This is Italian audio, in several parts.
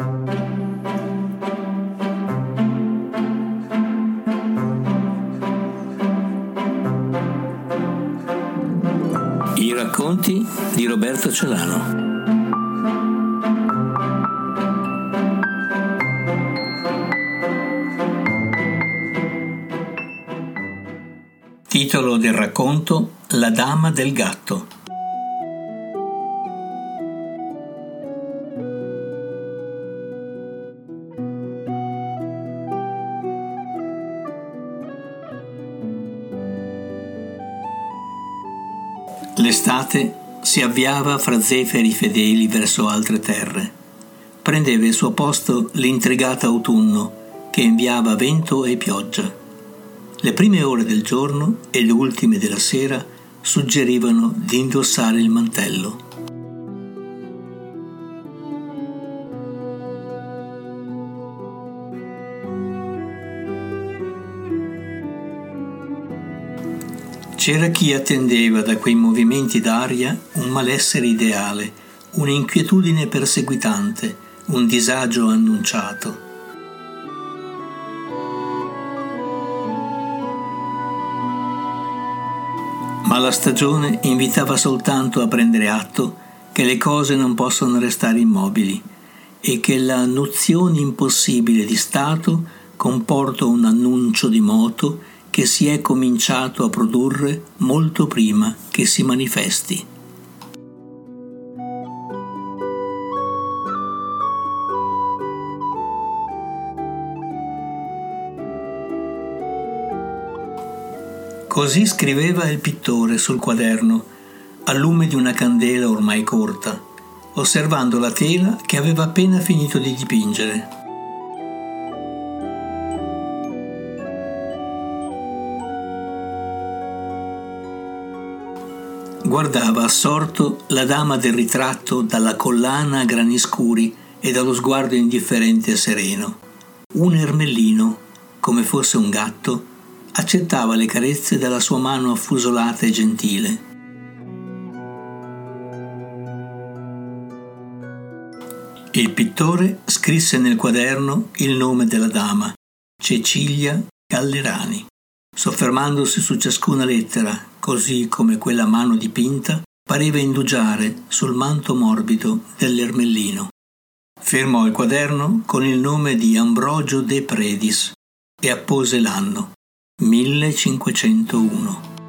I racconti di Roberto Celano. Titolo del racconto La dama del gatto. L'estate si avviava fra zeferi fedeli verso altre terre. Prendeva il suo posto l'intrigata autunno che inviava vento e pioggia. Le prime ore del giorno e le ultime della sera suggerivano di indossare il mantello. C'era chi attendeva da quei movimenti d'aria un malessere ideale, un'inquietudine perseguitante, un disagio annunciato. Ma la stagione invitava soltanto a prendere atto che le cose non possono restare immobili e che la nozione impossibile di stato comporta un annuncio di moto che si è cominciato a produrre molto prima che si manifesti. Così scriveva il pittore sul quaderno, al lume di una candela ormai corta, osservando la tela che aveva appena finito di dipingere. Guardava assorto la dama del ritratto dalla collana a grani scuri e dallo sguardo indifferente e sereno. Un ermellino, come fosse un gatto, accettava le carezze dalla sua mano affusolata e gentile. Il pittore scrisse nel quaderno il nome della dama, Cecilia Gallerani, soffermandosi su ciascuna lettera così come quella mano dipinta pareva indugiare sul manto morbido dell'ermellino. Fermò il quaderno con il nome di Ambrogio de Predis e appose l'anno 1501.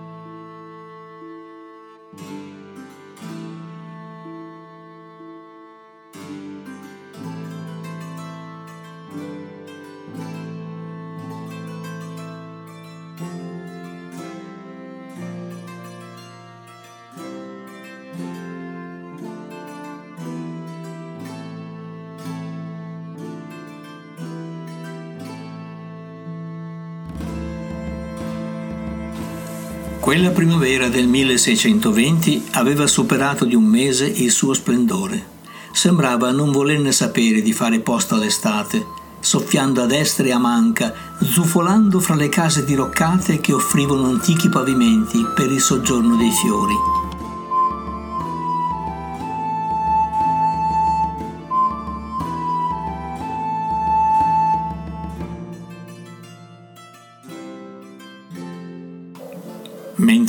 Quella primavera del 1620 aveva superato di un mese il suo splendore. Sembrava non volerne sapere di fare posto all'estate, soffiando a destra e a manca, zufolando fra le case diroccate che offrivano antichi pavimenti per il soggiorno dei fiori.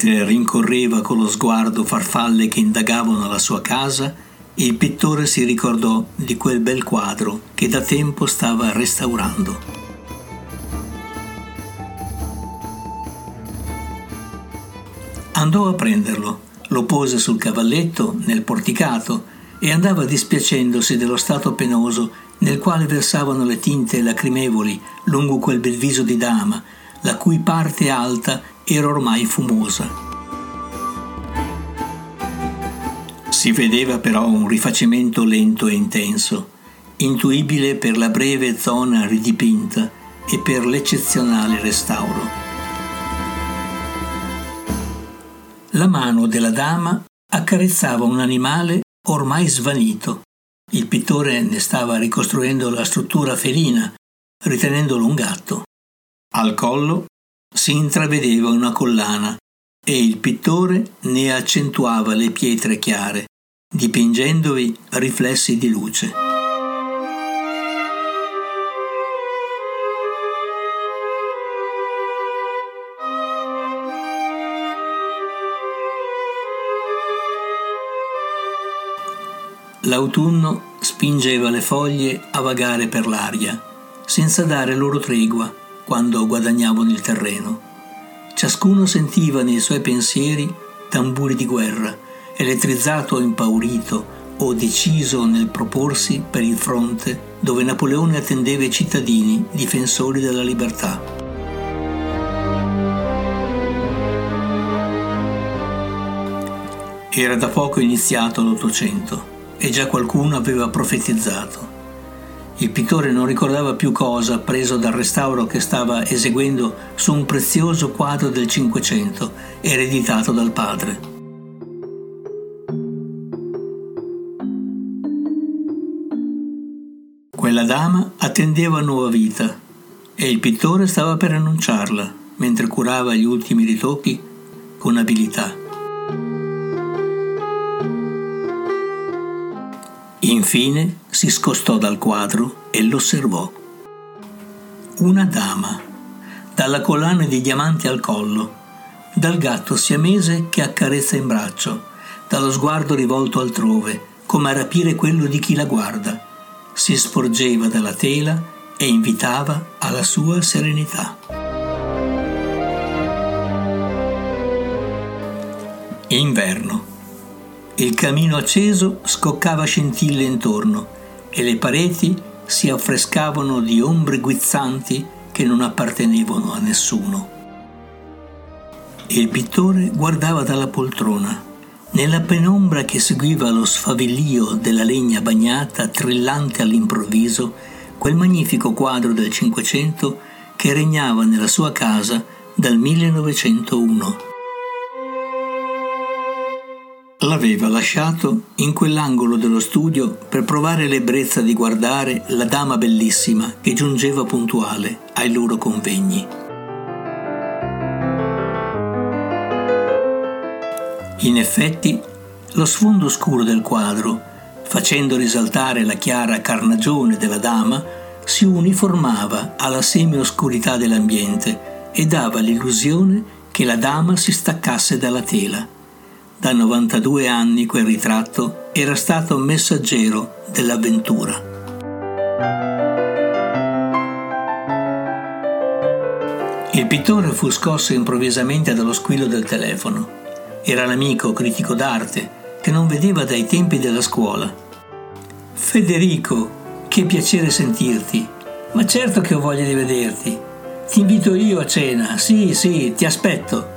Mentre rincorreva con lo sguardo farfalle che indagavano la sua casa, il pittore si ricordò di quel bel quadro che da tempo stava restaurando. Andò a prenderlo, lo pose sul cavalletto nel porticato e andava dispiacendosi dello stato penoso nel quale versavano le tinte lacrimevoli lungo quel bel viso di dama, la cui parte alta era ormai fumosa. Si vedeva però un rifacimento lento e intenso, intuibile per la breve zona ridipinta e per l'eccezionale restauro. La mano della dama accarezzava un animale ormai svanito. Il pittore ne stava ricostruendo la struttura felina, ritenendolo un gatto. Al collo si intravedeva una collana e il pittore ne accentuava le pietre chiare, dipingendovi riflessi di luce. L'autunno spingeva le foglie a vagare per l'aria, senza dare loro tregua quando guadagnavano il terreno. Ciascuno sentiva nei suoi pensieri tamburi di guerra, elettrizzato o impaurito o deciso nel proporsi per il fronte dove Napoleone attendeva i cittadini difensori della libertà. Era da poco iniziato l'Ottocento e già qualcuno aveva profetizzato. Il pittore non ricordava più cosa preso dal restauro che stava eseguendo su un prezioso quadro del Cinquecento ereditato dal padre. Quella dama attendeva nuova vita e il pittore stava per annunciarla mentre curava gli ultimi ritocchi con abilità. Infine si scostò dal quadro e l'osservò. Una dama, dalla collana di diamanti al collo, dal gatto siamese che accarezza in braccio, dallo sguardo rivolto altrove, come a rapire quello di chi la guarda si sporgeva dalla tela e invitava alla sua serenità. Inverno. Il camino acceso scoccava scintille intorno e le pareti si affrescavano di ombre guizzanti che non appartenevano a nessuno. Il pittore guardava dalla poltrona nella penombra che seguiva lo sfavillio della legna bagnata, trillante all'improvviso, quel magnifico quadro del Cinquecento che regnava nella sua casa dal 1901. L'aveva lasciato in quell'angolo dello studio per provare l'ebbrezza di guardare la dama bellissima che giungeva puntuale ai loro convegni. In effetti, lo sfondo scuro del quadro, facendo risaltare la chiara carnagione della dama, si uniformava alla semi-oscurità dell'ambiente e dava l'illusione che la dama si staccasse dalla tela. Da 92 anni quel ritratto era stato messaggero dell'avventura. Il pittore fu scosso improvvisamente dallo squillo del telefono. Era l'amico critico d'arte che non vedeva dai tempi della scuola. Federico, che piacere sentirti. Ma certo che ho voglia di vederti. Ti invito io a cena. Sì, sì, ti aspetto.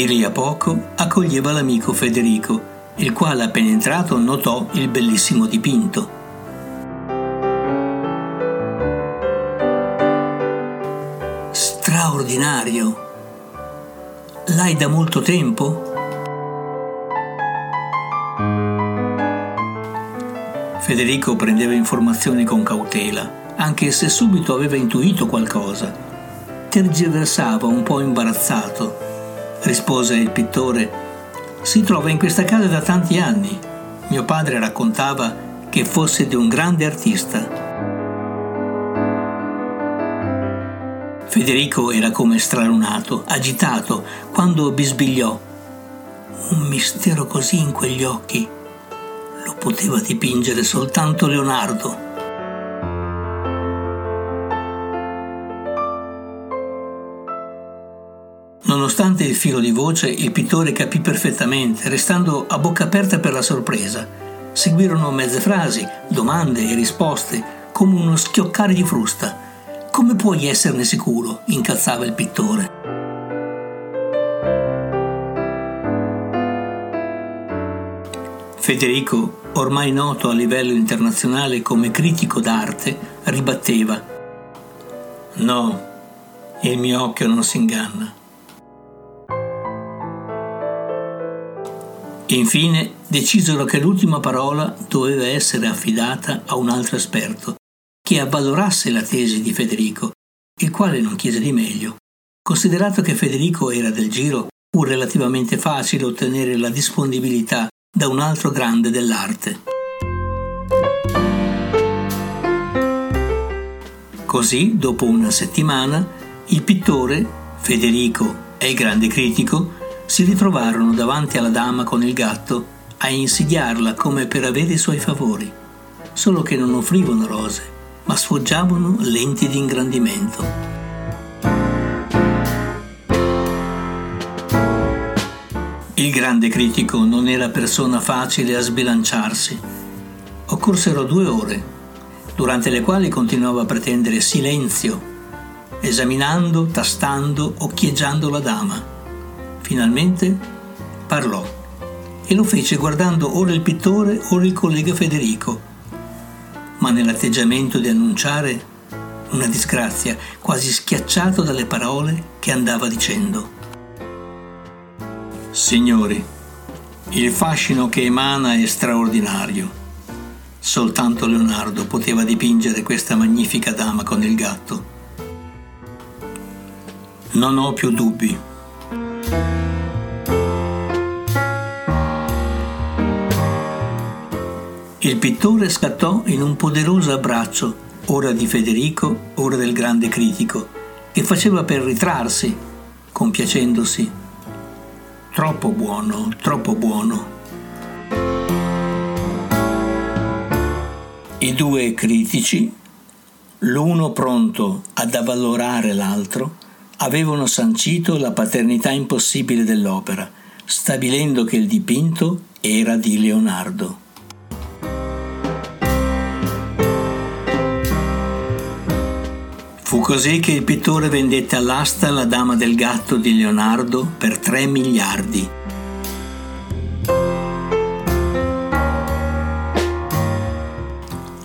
Di lì a poco accoglieva l'amico Federico, il quale appena entrato notò il bellissimo dipinto. straordinario. L'hai da molto tempo? Federico prendeva informazioni con cautela, anche se subito aveva intuito qualcosa. Tergiversava un po' imbarazzato. Rispose il pittore, si trova in questa casa da tanti anni. Mio padre raccontava che fosse di un grande artista. Federico era come stralunato, agitato, quando bisbigliò. Un mistero così in quegli occhi lo poteva dipingere soltanto Leonardo. Nonostante il filo di voce, il pittore capì perfettamente, restando a bocca aperta per la sorpresa. Seguirono mezze frasi, domande e risposte, come uno schioccare di frusta come puoi esserne sicuro? incazzava il pittore. Federico, ormai noto a livello internazionale come critico d'arte, ribatteva No, il mio occhio non si inganna. Infine decisero che l'ultima parola doveva essere affidata a un altro esperto, che avvalorasse la tesi di Federico, il quale non chiese di meglio. Considerato che Federico era del giro, fu relativamente facile ottenere la disponibilità da un altro grande dell'arte. Così, dopo una settimana, il pittore, Federico e il grande critico si ritrovarono davanti alla dama con il gatto a insidiarla come per avere i suoi favori, solo che non offrivano rose, ma sfoggiavano lenti di ingrandimento. Il grande critico non era persona facile a sbilanciarsi. Occorsero due ore, durante le quali continuava a pretendere silenzio, esaminando, tastando, occhieggiando la dama. Finalmente parlò e lo fece guardando ora il pittore ora il collega Federico, ma nell'atteggiamento di annunciare una disgrazia, quasi schiacciato dalle parole che andava dicendo. Signori, il fascino che emana è straordinario. Soltanto Leonardo poteva dipingere questa magnifica dama con il gatto. Non ho più dubbi. Il pittore scattò in un poderoso abbraccio, ora di Federico, ora del grande critico, che faceva per ritrarsi, compiacendosi. Troppo buono, troppo buono. I due critici, l'uno pronto ad avvalorare l'altro, avevano sancito la paternità impossibile dell'opera, stabilendo che il dipinto era di Leonardo. Fu così che il pittore vendette all'asta la Dama del Gatto di Leonardo per 3 miliardi.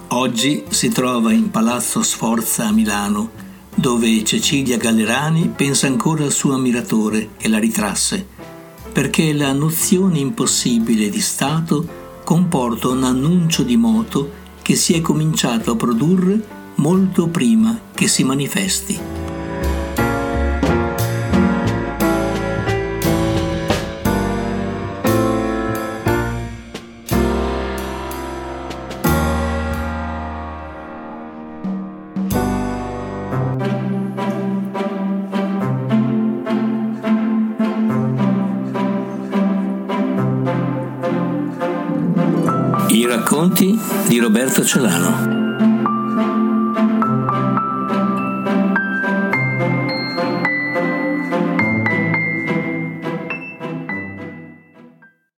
Oggi si trova in Palazzo Sforza a Milano, dove Cecilia Gallerani pensa ancora al suo ammiratore che la ritrasse, perché la nozione impossibile di Stato comporta un annuncio di moto che si è cominciato a produrre molto prima che si manifesti. I racconti di Roberto Celano.